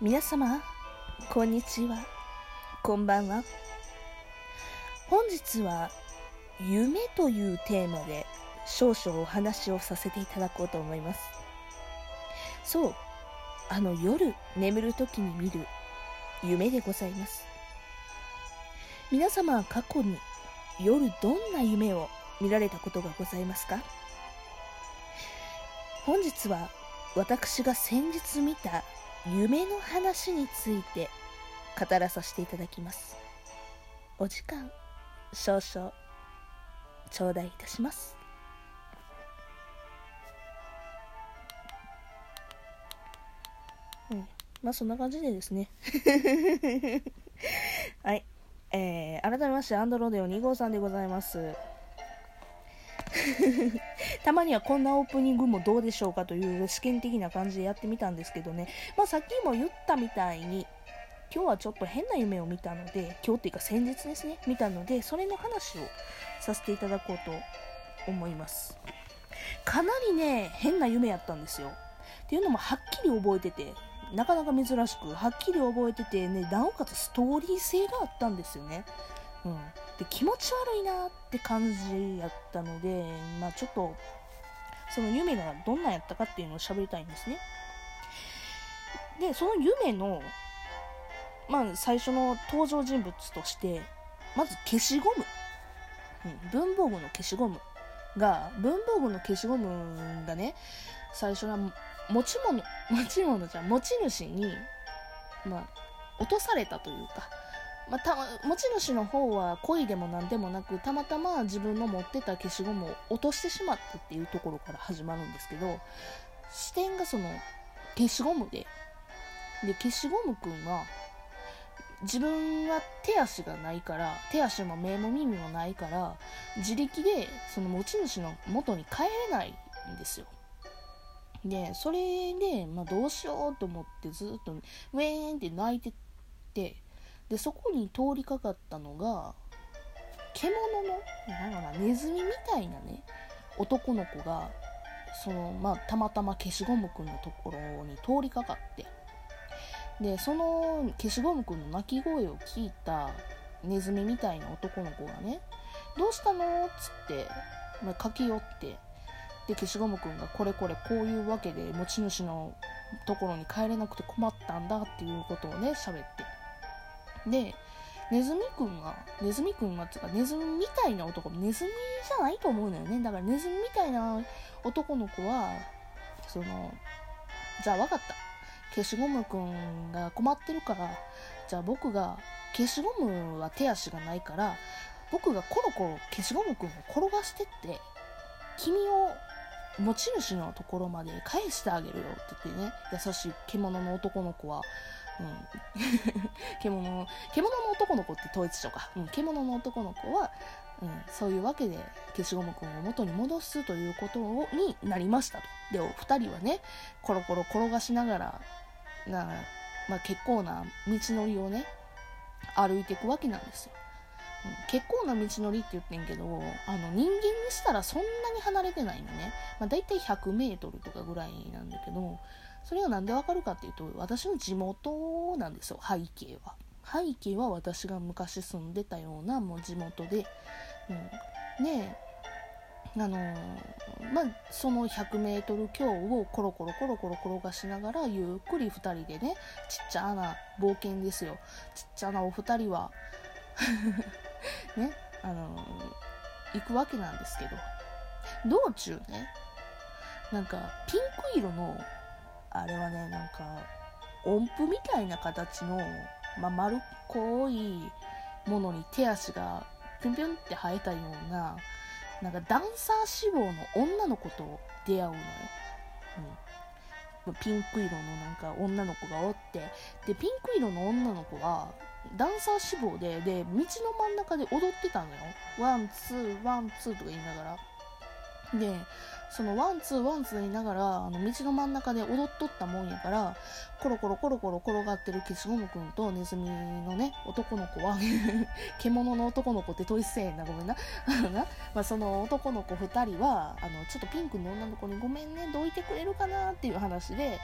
皆様こんにちは。こんばんは。本日は夢というテーマで少々お話をさせていただこうと思います。そうあの夜眠る時に見る夢でございます。皆様は過去に夜どんな夢を見られたことがございますか？本日は私が先日見た夢の話について語らさせていただきます。お時間少々頂戴いたします。うん。まあそんな感じでですね。はい。えー、改めましてアンドロデオ2号さんでございます。たまにはこんなオープニングもどうでしょうかという試験的な感じでやってみたんですけどね、まあ、さっきも言ったみたいに今日はちょっと変な夢を見たので今日っていうか先日ですね見たのでそれの話をさせていただこうと思います。かなりね変な夢やったんですよ。っていうのもはっきり覚えててなかなか珍しくはっきり覚えててねなおかつストーリー性があったんですよね。うん、で気持ち悪いなって感じやったので、まあ、ちょっとその夢がどんなんやったかっていうのを喋りたいんですね。でその夢の、まあ、最初の登場人物としてまず消しゴム、うん、文房具の消しゴム。が文房具の消しゴムがね最初は持ち物持ち物じゃ持ち主に、まあ、落とされたというか。まあ、た持ち主の方は恋でも何でもなくたまたま自分の持ってた消しゴムを落としてしまったっていうところから始まるんですけど視点がその消しゴムでで消しゴムくんは自分は手足がないから手足も目も耳もないから自力でその持ち主の元に帰れないんですよ。でそれで、まあ、どうしようと思ってずっとウェーンって泣いててでそこに通りかかったのが獣のなんかなネズミみたいなね男の子がその、まあ、たまたま消しゴムくんのところに通りかかってでその消しゴムくんの鳴き声を聞いたネズミみたいな男の子がね「どうしたの?」っつって、まあ、駆け寄ってで消しゴムくんがこれこれこういうわけで持ち主のところに帰れなくて困ったんだっていうことをね喋ってでネズミくんがネズミくんがつかネズミみたいな男ネズミじゃないと思うのよね。だからネズミみたいな男の子はそのじゃあ分かった。消しゴムくんが困ってるからじゃあ僕が消しゴムは手足がないから僕がコロコロ消しゴムくんを転がしてって君を持ち主のところまで返してあげるよって言ってね優しい獣の男の子はうん、獣獣の男の子って統一書か、うん、獣の男の子は、うん、そういうわけで消しゴムくんを元に戻すということになりましたと。でお二人はねコロコロ転がしながらな、まあ、結構な道のりをね歩いていくわけなんですよ、うん、結構な道のりって言ってんけどあの人間にしたらそんなに離れてないのね、まあ、大体 100m とかぐらいなんだけどそれが何でわかるかっていうと私の地元なんですよ背景は。背景は私が昔住んでたようなもう地元で、うん、であのー、まあその 100m 強をコロコロコロコロ転がしながらゆっくり2人でねちっちゃな冒険ですよ。ちっちゃなお二人は ねあのー、行くわけなんですけど。道中ねなんかピンク色のあれはねなんか音符みたいな形の、まあ、丸っこいものに手足がピュンピュンって生えたようななんかダンサー志望の女の子と出会うのよ、うん、ピンク色のなんか女の子がおってでピンク色の女の子はダンサー志望でで道の真ん中で踊ってたのよ。ワンツーワンツーとか言いながら。でそのワンツーワンツー言いながらあの道の真ん中で踊っとったもんやからコロコロコロコロ転がってる消しゴムくんとネズミのね男の子は 獣の男の子って統一せえなごめんな。な、まあ、その男の子2人はあのちょっとピンクの女の子にごめんねどいてくれるかなっていう話で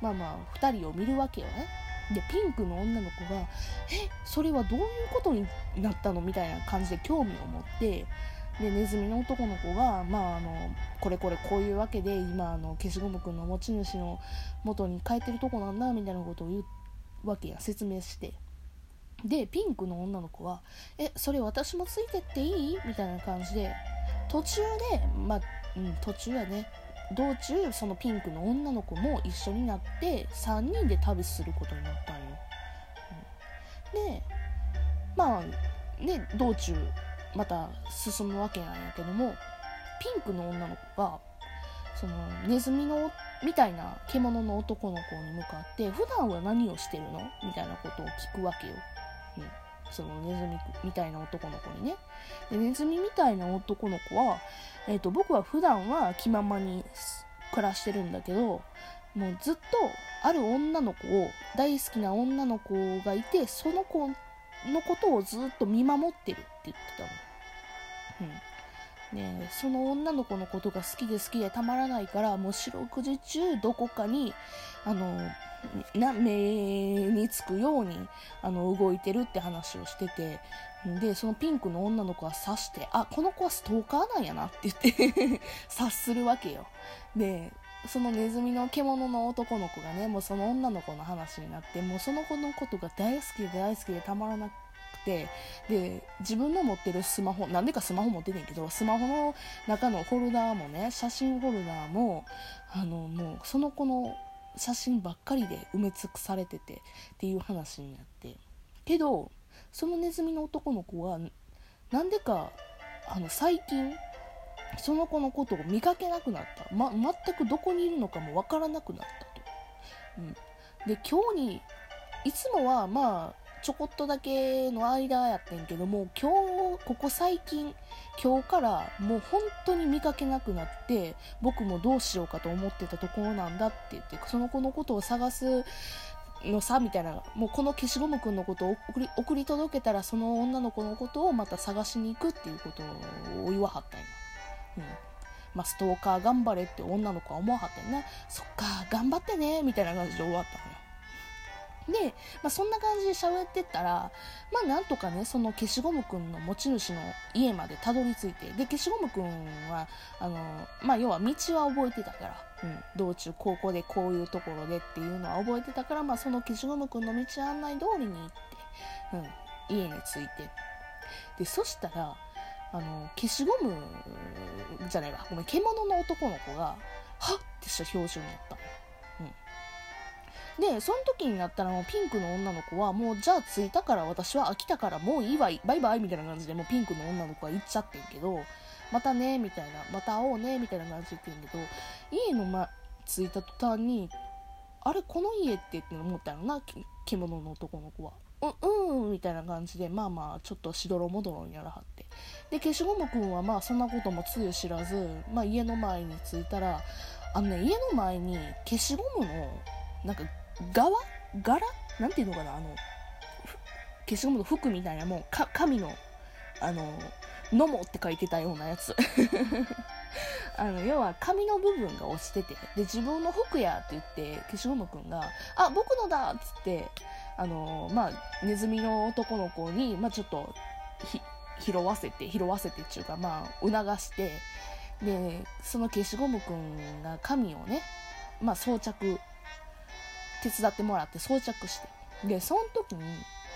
まあまあ2人を見るわけよね。でピンクの女の子が「えそれはどういうことになったの?」みたいな感じで興味を持ってでネズミの男の子が、まあ、あのこれこれこういうわけで今あの消しゴムくんの持ち主の元に帰ってるとこなんだみたいなことを言うわけや説明して。でピンクの女の子は「えそれ私もついてっていい?」みたいな感じで途中でまあ、うん、途中やね。道中そのピンクの女の子も一緒になって3人で旅することになったんよ、うん、でまあね道中また進むわけなんやけどもピンクの女の子がそのネズミのみたいな獣の男の子に向かって普段は何をしてるの？みたいなことを聞くわけよ、うん、そのネズミみたいな男の子にね。でネズミみたいな男の子は、えーと、僕は普段は気ままに暮らしてるんだけどもうずっとある女の子を大好きな女の子がいてその子のことをずっと見守ってるって言ってたの。うん。ね、その女の子のことが好きで好きでたまらないからもう四六時中どこかにあのな目につくようにあの動いてるって話をしててでそのピンクの女の子は察してあこの子はストーカーなんやなって言って 察するわけよ。でそのネズミの獣の男の子がねもうその女の子の話になってもうその子のことが大好きで大好きでたまらなくてで自分の持ってるスマホなんでかスマホ持っててんけどスマホの中のフォルダーもね写真フォルダーもあのもうその子の写真ばっかりで埋め尽くされててっていう話になって。けどそのネズミの男の子はなんでかあの最近その子のことを見かけなくなった、ま、全くどこにいるのかもわからなくなったと、うん、で今日にいつもはまあちょこっとだけの間やってんけども今日ここ最近今日からもう本当に見かけなくなって僕もどうしようかと思ってたところなんだって言ってその子のことを探すのさみたいなもうこの消しゴムくんのことを送り送り届けたらその女の子のことをまた探しに行くっていうことを言わはったんや、うん。まあ、ストーカー頑張れって女の子は思わはったんやな。そっか頑張ってねみたいな感じで終わった。で、まあ、そんな感じで喋ってったら、まあ、なんとかね、その消しゴムくんの持ち主の家までたどり着いて、で、消しゴムくんは、あの、まあ、要は道は覚えてたから、うん、道中、高校でこういうところでっていうのは覚えてたから、まあ、その消しゴムくんの道案内通りに行って、うん、家に着いて、で、そしたら、あの、消しゴムじゃないわ、ごめん、獣の男の子が、はっってした表情になったの。で、その時になったらもうピンクの女の子はもうじゃあ着いたから私は飽きたからもういいわ、バイバイみたいな感じでもうピンクの女の子は行っちゃってんけど、またね、みたいな、また会おうね、みたいな感じで言ってんけど、家のま、着いた途端に、あれ、この家ってって思ったのな、獣の男の子は。うん、うん、みたいな感じで、まあまあ、ちょっとしどろもどろにやらはって。で、消しゴムくんはまあ、そんなこともつゆ知らず、まあ、家の前に着いたら、あのね、家の前に消しゴムの、なんか、側？柄？なんていうのかな？あの、消しゴムの服みたいなもう、か、紙の、あの、のもって書いてたようなやつ。あの、要は紙の部分が落ちてて、で、自分の服やって言って、消しゴムくんが、あ、僕のだ！っつって、あの、まあ、ネズミの男の子に、まあ、ちょっと、拾わせて、拾わせてっていうか、まあ、促して、で、その消しゴムくんが紙をね、まあ、装着手伝ってもらって装着して。でその時に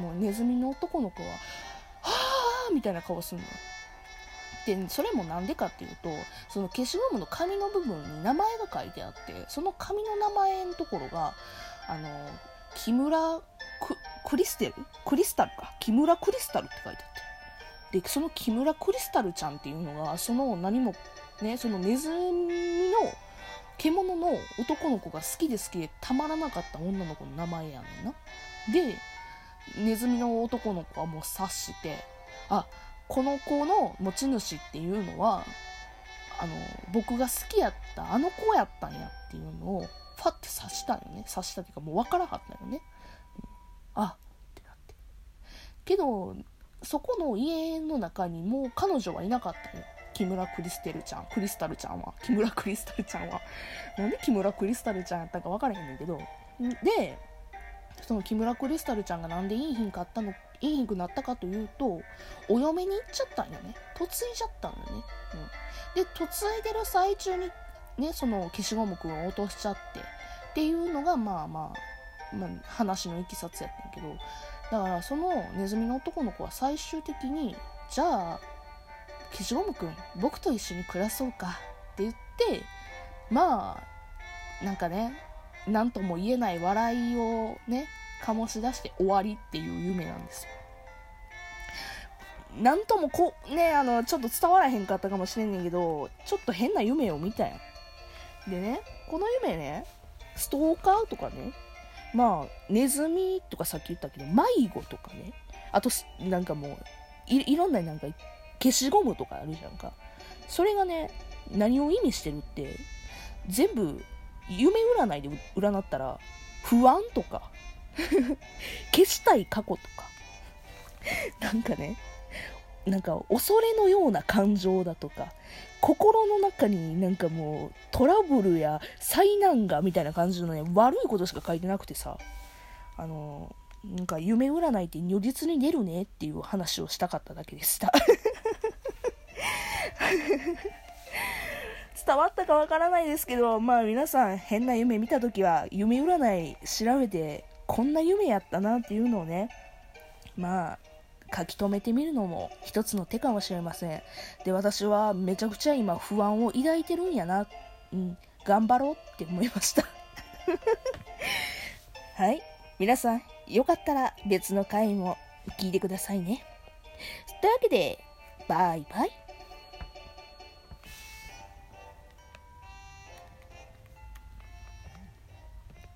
もうネズミの男の子は「はあ」みたいな顔すんのでそれもなんでかっていうとその消しゴムの紙の部分に名前が書いてあってその紙の名前のところがあの木村クリステル？クリスタルか？木村クリスタルって書いてあって。でその木村クリスタルちゃんっていうのがその何もねそのネズミの獣の男の子が好きで好きでたまらなかった女の子の名前やねんな。で、ネズミの男の子はもう察して、あ、この子の持ち主っていうのは、あの、僕が好きやったあの子やったんやっていうのを、ファって察したんよね。察したっていうかもう分からはったよね。あってなって。けど、そこの家の中にもう彼女はいなかったよ。木村クリステルちゃん、クリスタルちゃんは、木村クリスタルちゃんは、なんで木村クリスタルちゃんやったか分からへんねんけど、で、その木村クリスタルちゃんがなんでいい品買ったのいい品くなったかというとお嫁に行っちゃったんよね。嫁いじゃったんだよね、うん、で嫁いでる最中にねその消しゴムくんを落としちゃって。っていうのがまあまあ、まあ、話のいきさつやってんけど。だからそのネズミの男の子は最終的にじゃあ消しゴムくん僕と一緒に暮らそうかって言ってまあなんかね何とも言えない笑いをね醸し出して終わりっていう夢なんですよ。なんともこうねあのちょっと伝わらへんかったかもしれんねんけどちょっと変な夢を見たやん。でねこの夢ねストーカーとかねまあネズミとかさっき言ったけど迷子とかねあとなんかもういいろんななんか消しゴムとかあるじゃんか。それがね何を意味してるって全部夢占いで占ったら不安とか 消したい過去とか。なんかねなんか恐れのような感情だとか心の中になんかもうトラブルや災難がみたいな感じのね悪いことしか書いてなくてさあのなんか夢占いって如実に出るねっていう話をしたかっただけでした 伝わったかわからないですけどまあ皆さん変な夢見た時は夢占い調べてこんな夢やったなっていうのをねまあ書き留めてみるのも一つの手かもしれません。で私はめちゃくちゃ今不安を抱いてるんやな。うん頑張ろうって思いました。はい。皆さんよかったら別の回も聞いてくださいね。というわけでバイバイ。